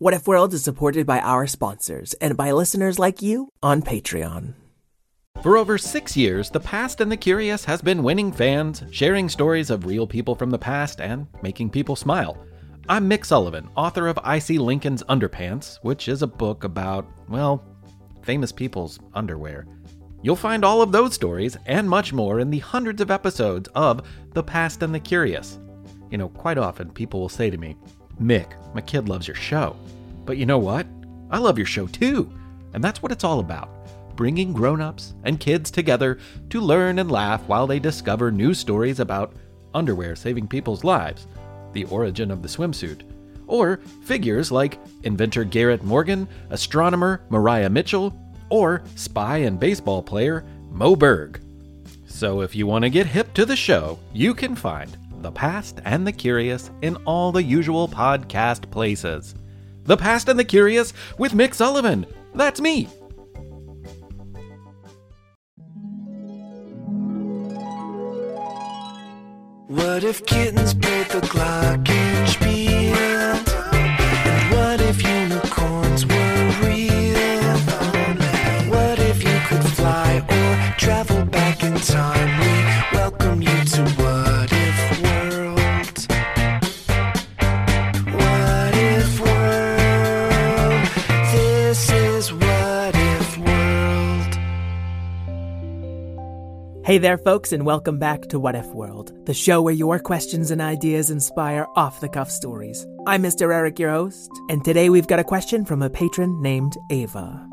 What If World is supported by our sponsors and by listeners like you on Patreon. For over six years, The Past and the Curious has been winning fans, sharing stories of real people from the past, and making people smile. I'm Mick Sullivan, author of I See Lincoln's Underpants, which is a book about, well, famous people's underwear. You'll find all of those stories and much more in the hundreds of episodes of The Past and the Curious. You know, quite often people will say to me, Mick, my kid loves your show. But you know what? I love your show too. And that's what it's all about bringing grown ups and kids together to learn and laugh while they discover new stories about underwear saving people's lives, the origin of the swimsuit, or figures like inventor Garrett Morgan, astronomer Maria Mitchell, or spy and baseball player Moe Berg. So if you want to get hip to the show, you can find The Past and the Curious in all the usual podcast places. The Past and the Curious with Mick Sullivan. That's me. What if kittens played the Hey there, folks, and welcome back to What If World, the show where your questions and ideas inspire off the cuff stories. I'm Mr. Eric, your host, and today we've got a question from a patron named Ava.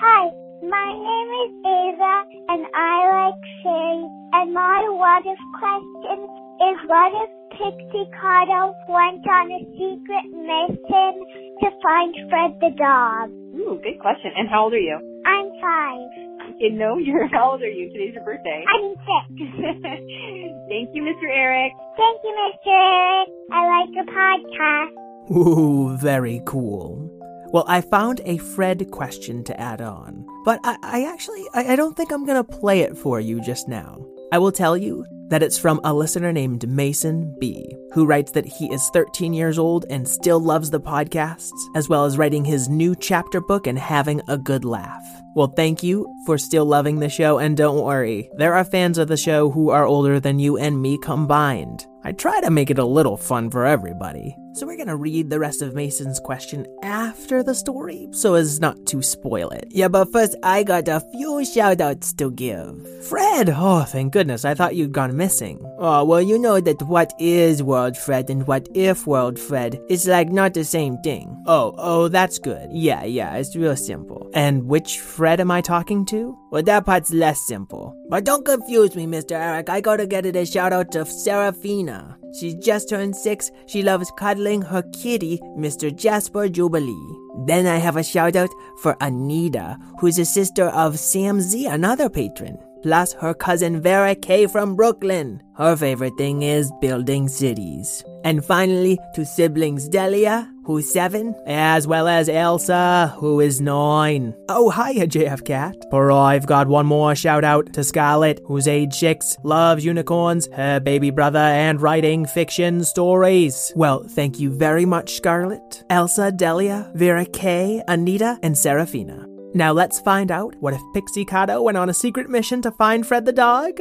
Hi, my name is Ava, and I like fairies. And my what if question is what if Pixicato went on a secret mission to find Fred the dog? Ooh, good question. And how old are you? I'm five. You know, you're how old are you? Today's your birthday. I'm six. Thank you, Mr. Eric. Thank you, Mr. Eric. I like the podcast. Ooh, very cool. Well, I found a Fred question to add on, but I, I actually I, I don't think I'm gonna play it for you just now. I will tell you that it's from a listener named Mason B, who writes that he is 13 years old and still loves the podcasts, as well as writing his new chapter book and having a good laugh. Well, thank you for still loving the show, and don't worry, there are fans of the show who are older than you and me combined. I try to make it a little fun for everybody. So we're gonna read the rest of Mason's question after the story, so as not to spoil it. Yeah, but first I got a few shoutouts to give. Fred! Oh, thank goodness, I thought you'd gone missing. Oh, well, you know that what is World Fred and what if World Fred is like not the same thing. Oh, oh, that's good. Yeah, yeah, it's real simple. And which Fred am I talking to? Well, that part's less simple. But don't confuse me, Mr. Eric. I gotta get it a shout out to Serafina. She just turned six. She loves cuddling her kitty, Mr. Jasper Jubilee. Then I have a shout out for Anita, who's a sister of Sam Z, another patron. Plus her cousin Vera K from Brooklyn. Her favorite thing is building cities. And finally, to siblings Delia, who's seven, as well as Elsa, who is nine. Oh, hiya, JF Cat. For I've got one more shout out to Scarlett, who's age six, loves unicorns, her baby brother, and writing fiction stories. Well, thank you very much, Scarlett, Elsa, Delia, Vera K, Anita, and Serafina. Now let's find out what if Pixicato went on a secret mission to find Fred the dog?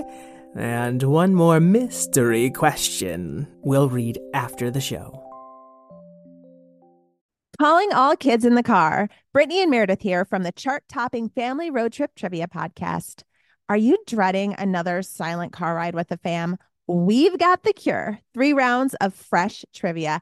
And one more mystery question we'll read after the show. Calling all kids in the car. Brittany and Meredith here from the chart topping Family Road Trip Trivia Podcast. Are you dreading another silent car ride with the fam? We've got the cure. Three rounds of fresh trivia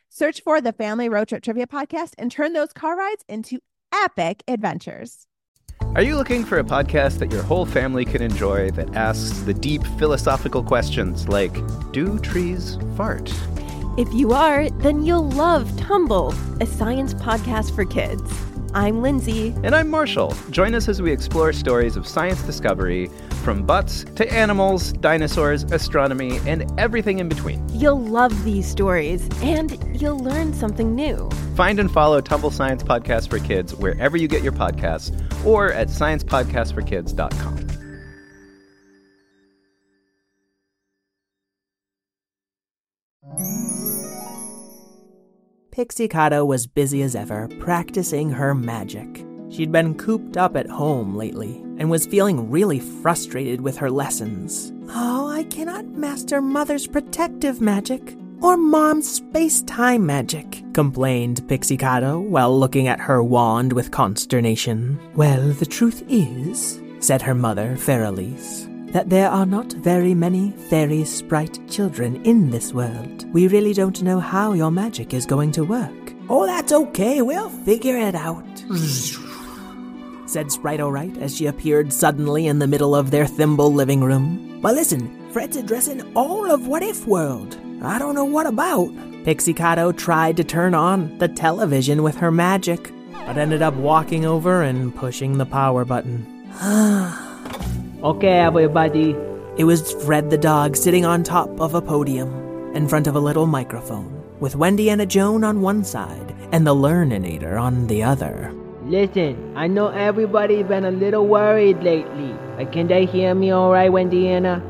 Search for the Family Road Trip Trivia Podcast and turn those car rides into epic adventures. Are you looking for a podcast that your whole family can enjoy that asks the deep philosophical questions like Do trees fart? If you are, then you'll love Tumble, a science podcast for kids. I'm Lindsay. And I'm Marshall. Join us as we explore stories of science discovery from butts to animals, dinosaurs, astronomy, and everything in between. You'll love these stories and you'll learn something new. Find and follow Tumble Science Podcast for Kids wherever you get your podcasts or at sciencepodcastforkids.com. Pixie was busy as ever, practicing her magic. She'd been cooped up at home lately and was feeling really frustrated with her lessons. Oh, I cannot master Mother's protective magic or Mom's space time magic, complained Pixicato while looking at her wand with consternation. Well, the truth is, said her mother, Fairelise, that there are not very many fairy sprite children in this world. We really don't know how your magic is going to work. Oh, that's okay. We'll figure it out. said Sprite Alright as she appeared suddenly in the middle of their thimble living room. But listen, Fred's addressing all of What If World. I don't know what about. Pixicato tried to turn on the television with her magic, but ended up walking over and pushing the power button. Okay, everybody. It was Fred the dog sitting on top of a podium in front of a little microphone, with Wendy and a Joan on one side and the Learninator on the other. Listen, I know everybody's been a little worried lately. Uh, can they hear me all right, Wendiana?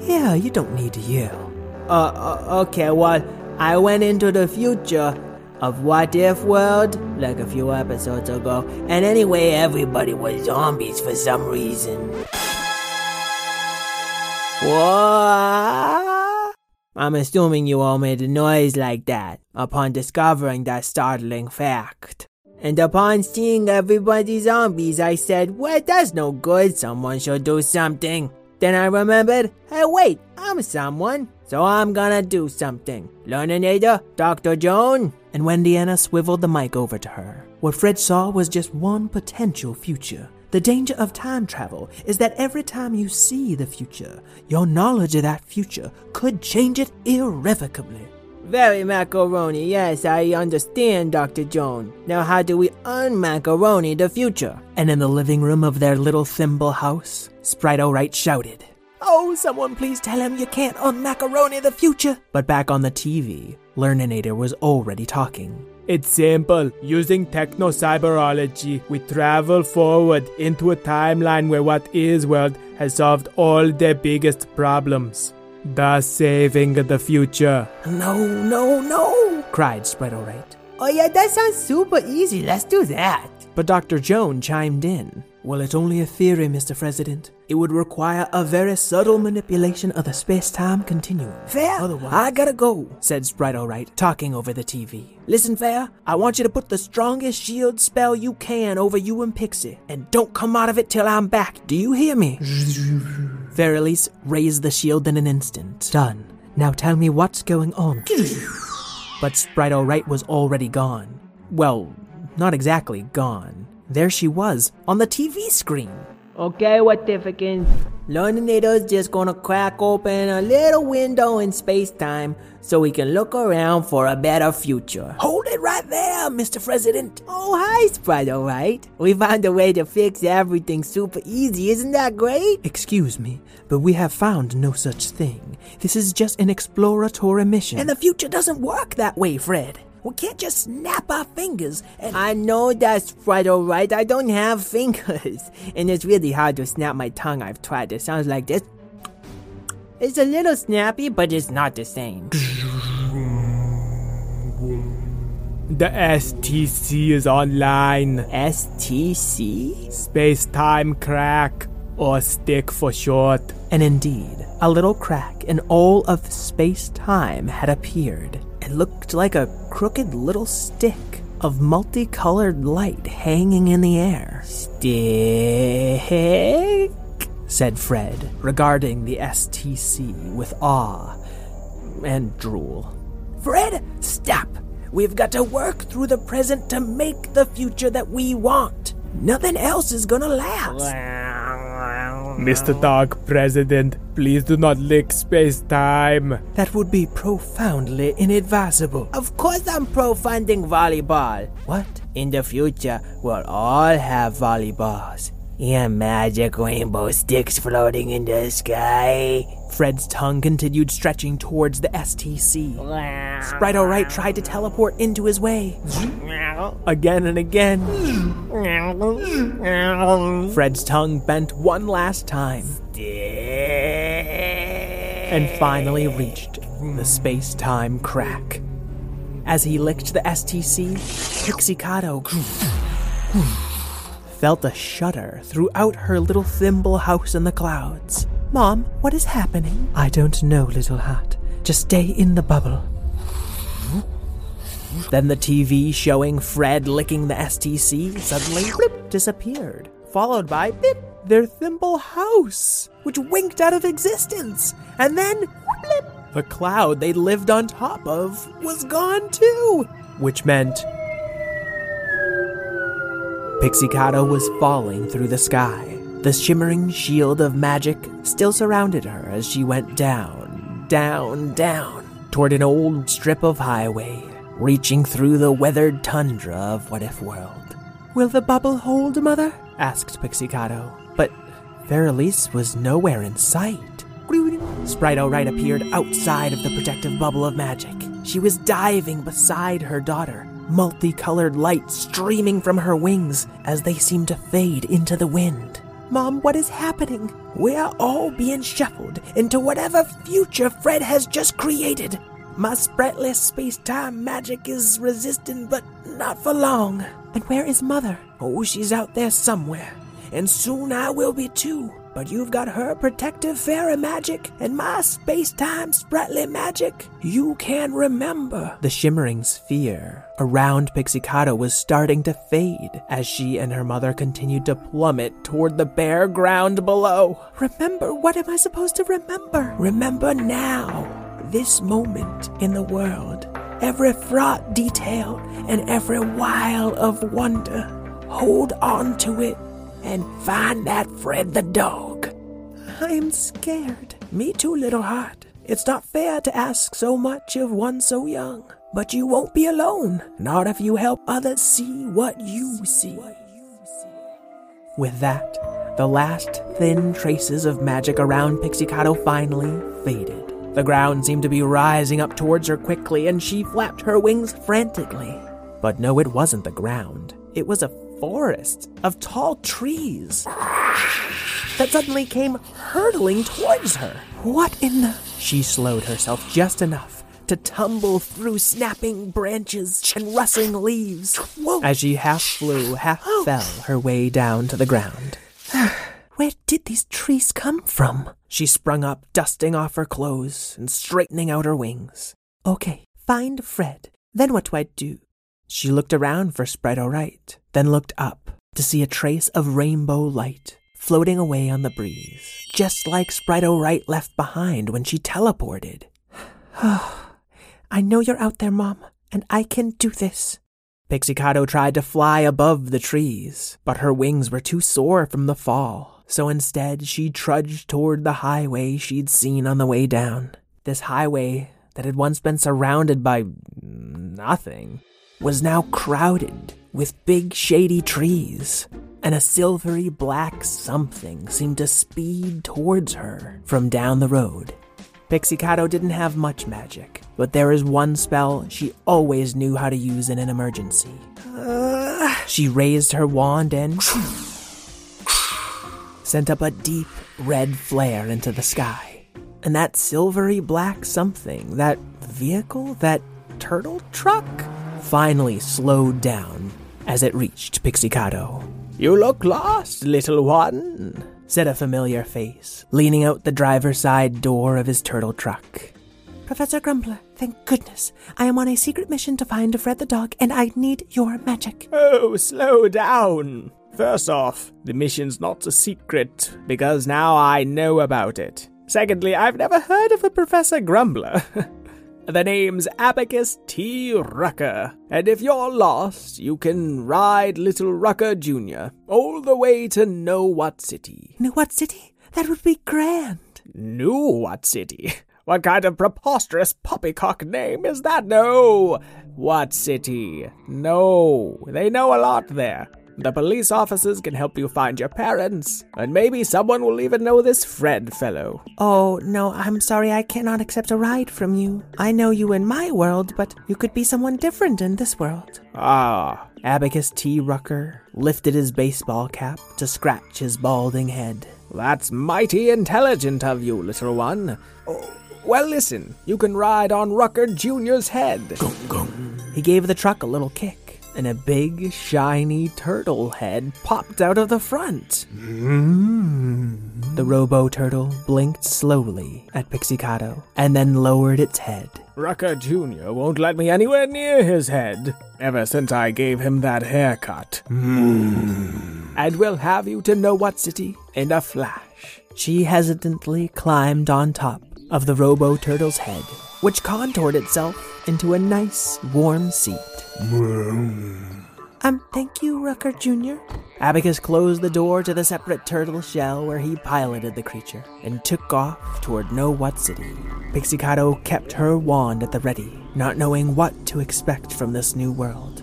Yeah, you don't need to yell. Uh, uh, okay, well, I went into the future of What If World like a few episodes ago, and anyway, everybody was zombies for some reason. What? I'm assuming you all made a noise like that upon discovering that startling fact. And upon seeing everybody zombies, I said, well, that's no good. Someone should do something. Then I remembered, hey, wait, I'm someone. So I'm gonna do something. Learninator, Dr. Joan. And Wendiana swiveled the mic over to her. What Fred saw was just one potential future. The danger of time travel is that every time you see the future, your knowledge of that future could change it irrevocably. Very macaroni, yes, I understand, Dr. Joan. Now, how do we unmacaroni the future? And in the living room of their little thimble house, Sprite Wright shouted, Oh, someone please tell him you can't unmacaroni the future. But back on the TV, Learninator was already talking. It's simple. Using techno cyberology, we travel forward into a timeline where What If World has solved all their biggest problems. Thus saving of the future. No, no, no, cried Sprite Wright. Oh, yeah, that sounds super easy. Let's do that. But Dr. Joan chimed in. Well, it's only a theory, Mr. President. It would require a very subtle manipulation of the space time continuum. Fair? Otherwise, I gotta go, said Sprite Alright, talking over the TV. Listen, Fair, I want you to put the strongest shield spell you can over you and Pixie, and don't come out of it till I'm back. Do you hear me? Fairelise raised the shield in an instant. Done. Now tell me what's going on. but Sprite Alright was already gone. Well, not exactly gone. There she was, on the TV screen. Okay, what difficult? Learninator's just gonna crack open a little window in space time so we can look around for a better future. Hold it right there, Mr. President. Oh, hi, Sprite, alright. We found a way to fix everything super easy, isn't that great? Excuse me, but we have found no such thing. This is just an exploratory mission. And the future doesn't work that way, Fred. We can't just snap our fingers. And I know that's right, alright. I don't have fingers. And it's really hard to snap my tongue. I've tried. It sounds like this. It's a little snappy, but it's not the same. The STC is online. STC? Space Time Crack, or Stick for short. And indeed, a little crack in all of space time had appeared. It looked like a crooked little stick of multicolored light hanging in the air. Stick? said Fred, regarding the STC with awe and drool. Fred, stop! We've got to work through the present to make the future that we want. Nothing else is gonna last. Mr. Dog President, please do not lick space time. That would be profoundly inadvisable. Of course, I'm pro funding volleyball. What? In the future, we'll all have volleyballs. And magic rainbow sticks floating in the sky. Fred's tongue continued stretching towards the STC. Sprite Alright tried to teleport into his way. Again and again. Fred's tongue bent one last time. And finally reached the space time crack. As he licked the STC, Pixicato felt a shudder throughout her little thimble house in the clouds. Mom, what is happening? I don't know, little hat. Just stay in the bubble. Then the TV showing Fred licking the STC suddenly blip, disappeared, followed by bip, their thimble house, which winked out of existence. And then blip, the cloud they lived on top of was gone too, which meant Pixicato was falling through the sky. The shimmering shield of magic still surrounded her as she went down, down, down toward an old strip of highway, reaching through the weathered tundra of What If World. Will the bubble hold, Mother? asked Pixicato. But Fairelise was nowhere in sight. Sprite Alright appeared outside of the protective bubble of magic. She was diving beside her daughter, multicolored light streaming from her wings as they seemed to fade into the wind. Mom, what is happening? We're all being shuffled into whatever future Fred has just created. My spritless space time magic is resistant, but not for long. And where is Mother? Oh, she's out there somewhere. And soon I will be too. But you've got her protective fairy magic and my space time sprightly magic. You can remember. The shimmering sphere around Pixicato was starting to fade as she and her mother continued to plummet toward the bare ground below. Remember? What am I supposed to remember? Remember now, this moment in the world, every fraught detail and every while of wonder. Hold on to it and find that Fred the dog. I'm scared. Me too, little heart. It's not fair to ask so much of one so young. But you won't be alone, not if you help others see what you see. With that, the last thin traces of magic around Pixicato finally faded. The ground seemed to be rising up towards her quickly, and she flapped her wings frantically. But no, it wasn't the ground. It was a forest of tall trees that suddenly came hurtling towards her. What in the. She slowed herself just enough to tumble through snapping branches and rustling leaves as she half flew, half oh. fell her way down to the ground. Where did these trees come from? She sprung up, dusting off her clothes and straightening out her wings. Okay, find Fred. Then what do I do? She looked around for Sprite Alright, then looked up to see a trace of rainbow light floating away on the breeze, just like Sprite Alright left behind when she teleported. I know you're out there, Mom, and I can do this. Pixicato tried to fly above the trees, but her wings were too sore from the fall, so instead she trudged toward the highway she'd seen on the way down. This highway that had once been surrounded by nothing was now crowded with big shady trees, and a silvery black something seemed to speed towards her from down the road. Pixicato didn't have much magic, but there is one spell she always knew how to use in an emergency. Uh. she raised her wand and sent up a deep red flare into the sky. And that silvery black something, that vehicle, that turtle truck, finally slowed down as it reached Pixicato. You look lost, little one, said a familiar face, leaning out the driver's side door of his turtle truck. Professor Grumbler, thank goodness. I am on a secret mission to find Fred the dog, and I need your magic. Oh, slow down. First off, the mission's not a secret, because now I know about it. Secondly, I've never heard of a Professor Grumbler. the name's Abacus T. Rucker, and if you're lost, you can ride Little Rucker Jr. all the way to Know What City. Know what city? That would be grand. New what city? What kind of preposterous poppycock name is that? No! What city? No, they know a lot there. The police officers can help you find your parents, and maybe someone will even know this Fred fellow. Oh, no, I'm sorry I cannot accept a ride from you. I know you in my world, but you could be someone different in this world. Ah, Abacus T. Rucker lifted his baseball cap to scratch his balding head. that's mighty intelligent of you, little one. Oh, well, listen, you can ride on Rucker Jr.'s head. Gung, gung. He gave the truck a little kick, and a big, shiny turtle head popped out of the front. The robo turtle blinked slowly at Pixicato and then lowered its head. Rucker Jr. won't let me anywhere near his head ever since I gave him that haircut. Hmm. And we'll have you to know what city in a flash. She hesitantly climbed on top of the robo turtle's head, which contoured itself into a nice, warm seat. Um, thank you, Rucker Jr. Abacus closed the door to the separate turtle shell where he piloted the creature and took off toward Know What City. Pixicato kept her wand at the ready, not knowing what to expect from this new world.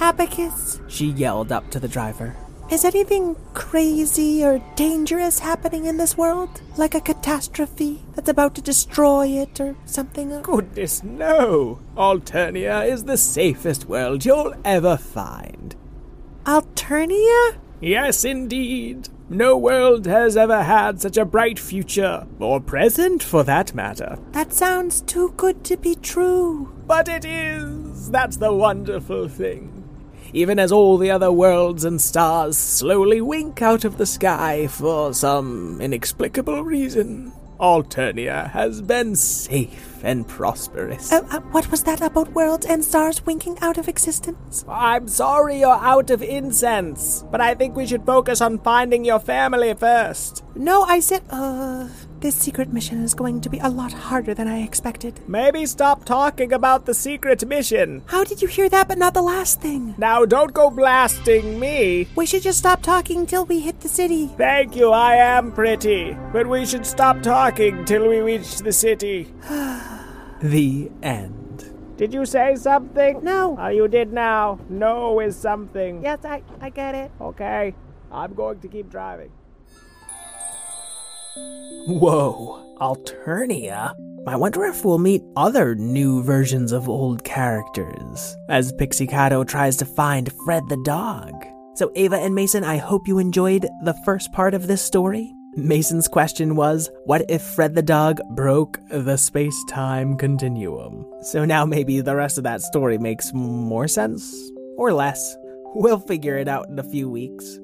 Abacus, she yelled up to the driver. Is anything crazy or dangerous happening in this world? Like a catastrophe that's about to destroy it or something? Goodness, no! Alternia is the safest world you'll ever find. Alternia? Yes, indeed. No world has ever had such a bright future, or present for that matter. That sounds too good to be true. But it is! That's the wonderful thing. Even as all the other worlds and stars slowly wink out of the sky for some inexplicable reason, Alternia has been safe and prosperous. Uh, uh, what was that about worlds and stars winking out of existence? I'm sorry you're out of incense, but I think we should focus on finding your family first. No, I said, uh, this secret mission is going to be a lot harder than I expected. Maybe stop talking about the secret mission. How did you hear that but not the last thing? Now don't go blasting me. We should just stop talking till we hit the city. Thank you, I am pretty. But we should stop talking till we reach the city. The end. Did you say something? No. Oh, you did now. No is something. Yes, I, I get it. Okay, I'm going to keep driving. Whoa, Alternia? I wonder if we'll meet other new versions of old characters as Pixicato tries to find Fred the dog. So, Ava and Mason, I hope you enjoyed the first part of this story. Mason's question was What if Fred the dog broke the space time continuum? So now maybe the rest of that story makes more sense or less. We'll figure it out in a few weeks.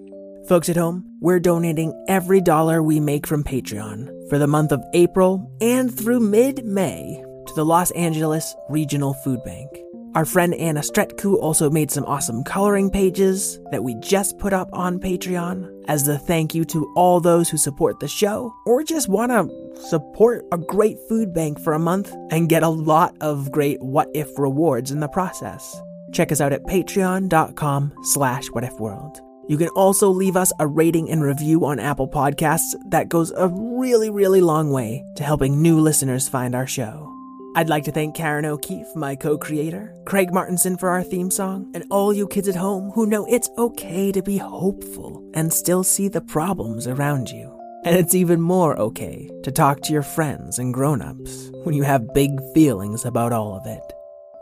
Folks at home, we're donating every dollar we make from Patreon for the month of April and through mid May to the Los Angeles Regional Food Bank. Our friend Ana Stretcu also made some awesome coloring pages that we just put up on Patreon as the thank you to all those who support the show or just want to support a great food bank for a month and get a lot of great what if rewards in the process. Check us out at patreon.com slash whatifworld. You can also leave us a rating and review on Apple Podcasts. That goes a really, really long way to helping new listeners find our show. I'd like to thank Karen O'Keeffe, my co creator, Craig Martinson for our theme song, and all you kids at home who know it's okay to be hopeful and still see the problems around you. And it's even more okay to talk to your friends and grown ups when you have big feelings about all of it.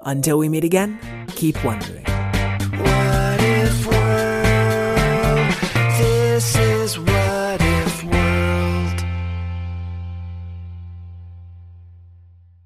Until we meet again, keep wondering. This is.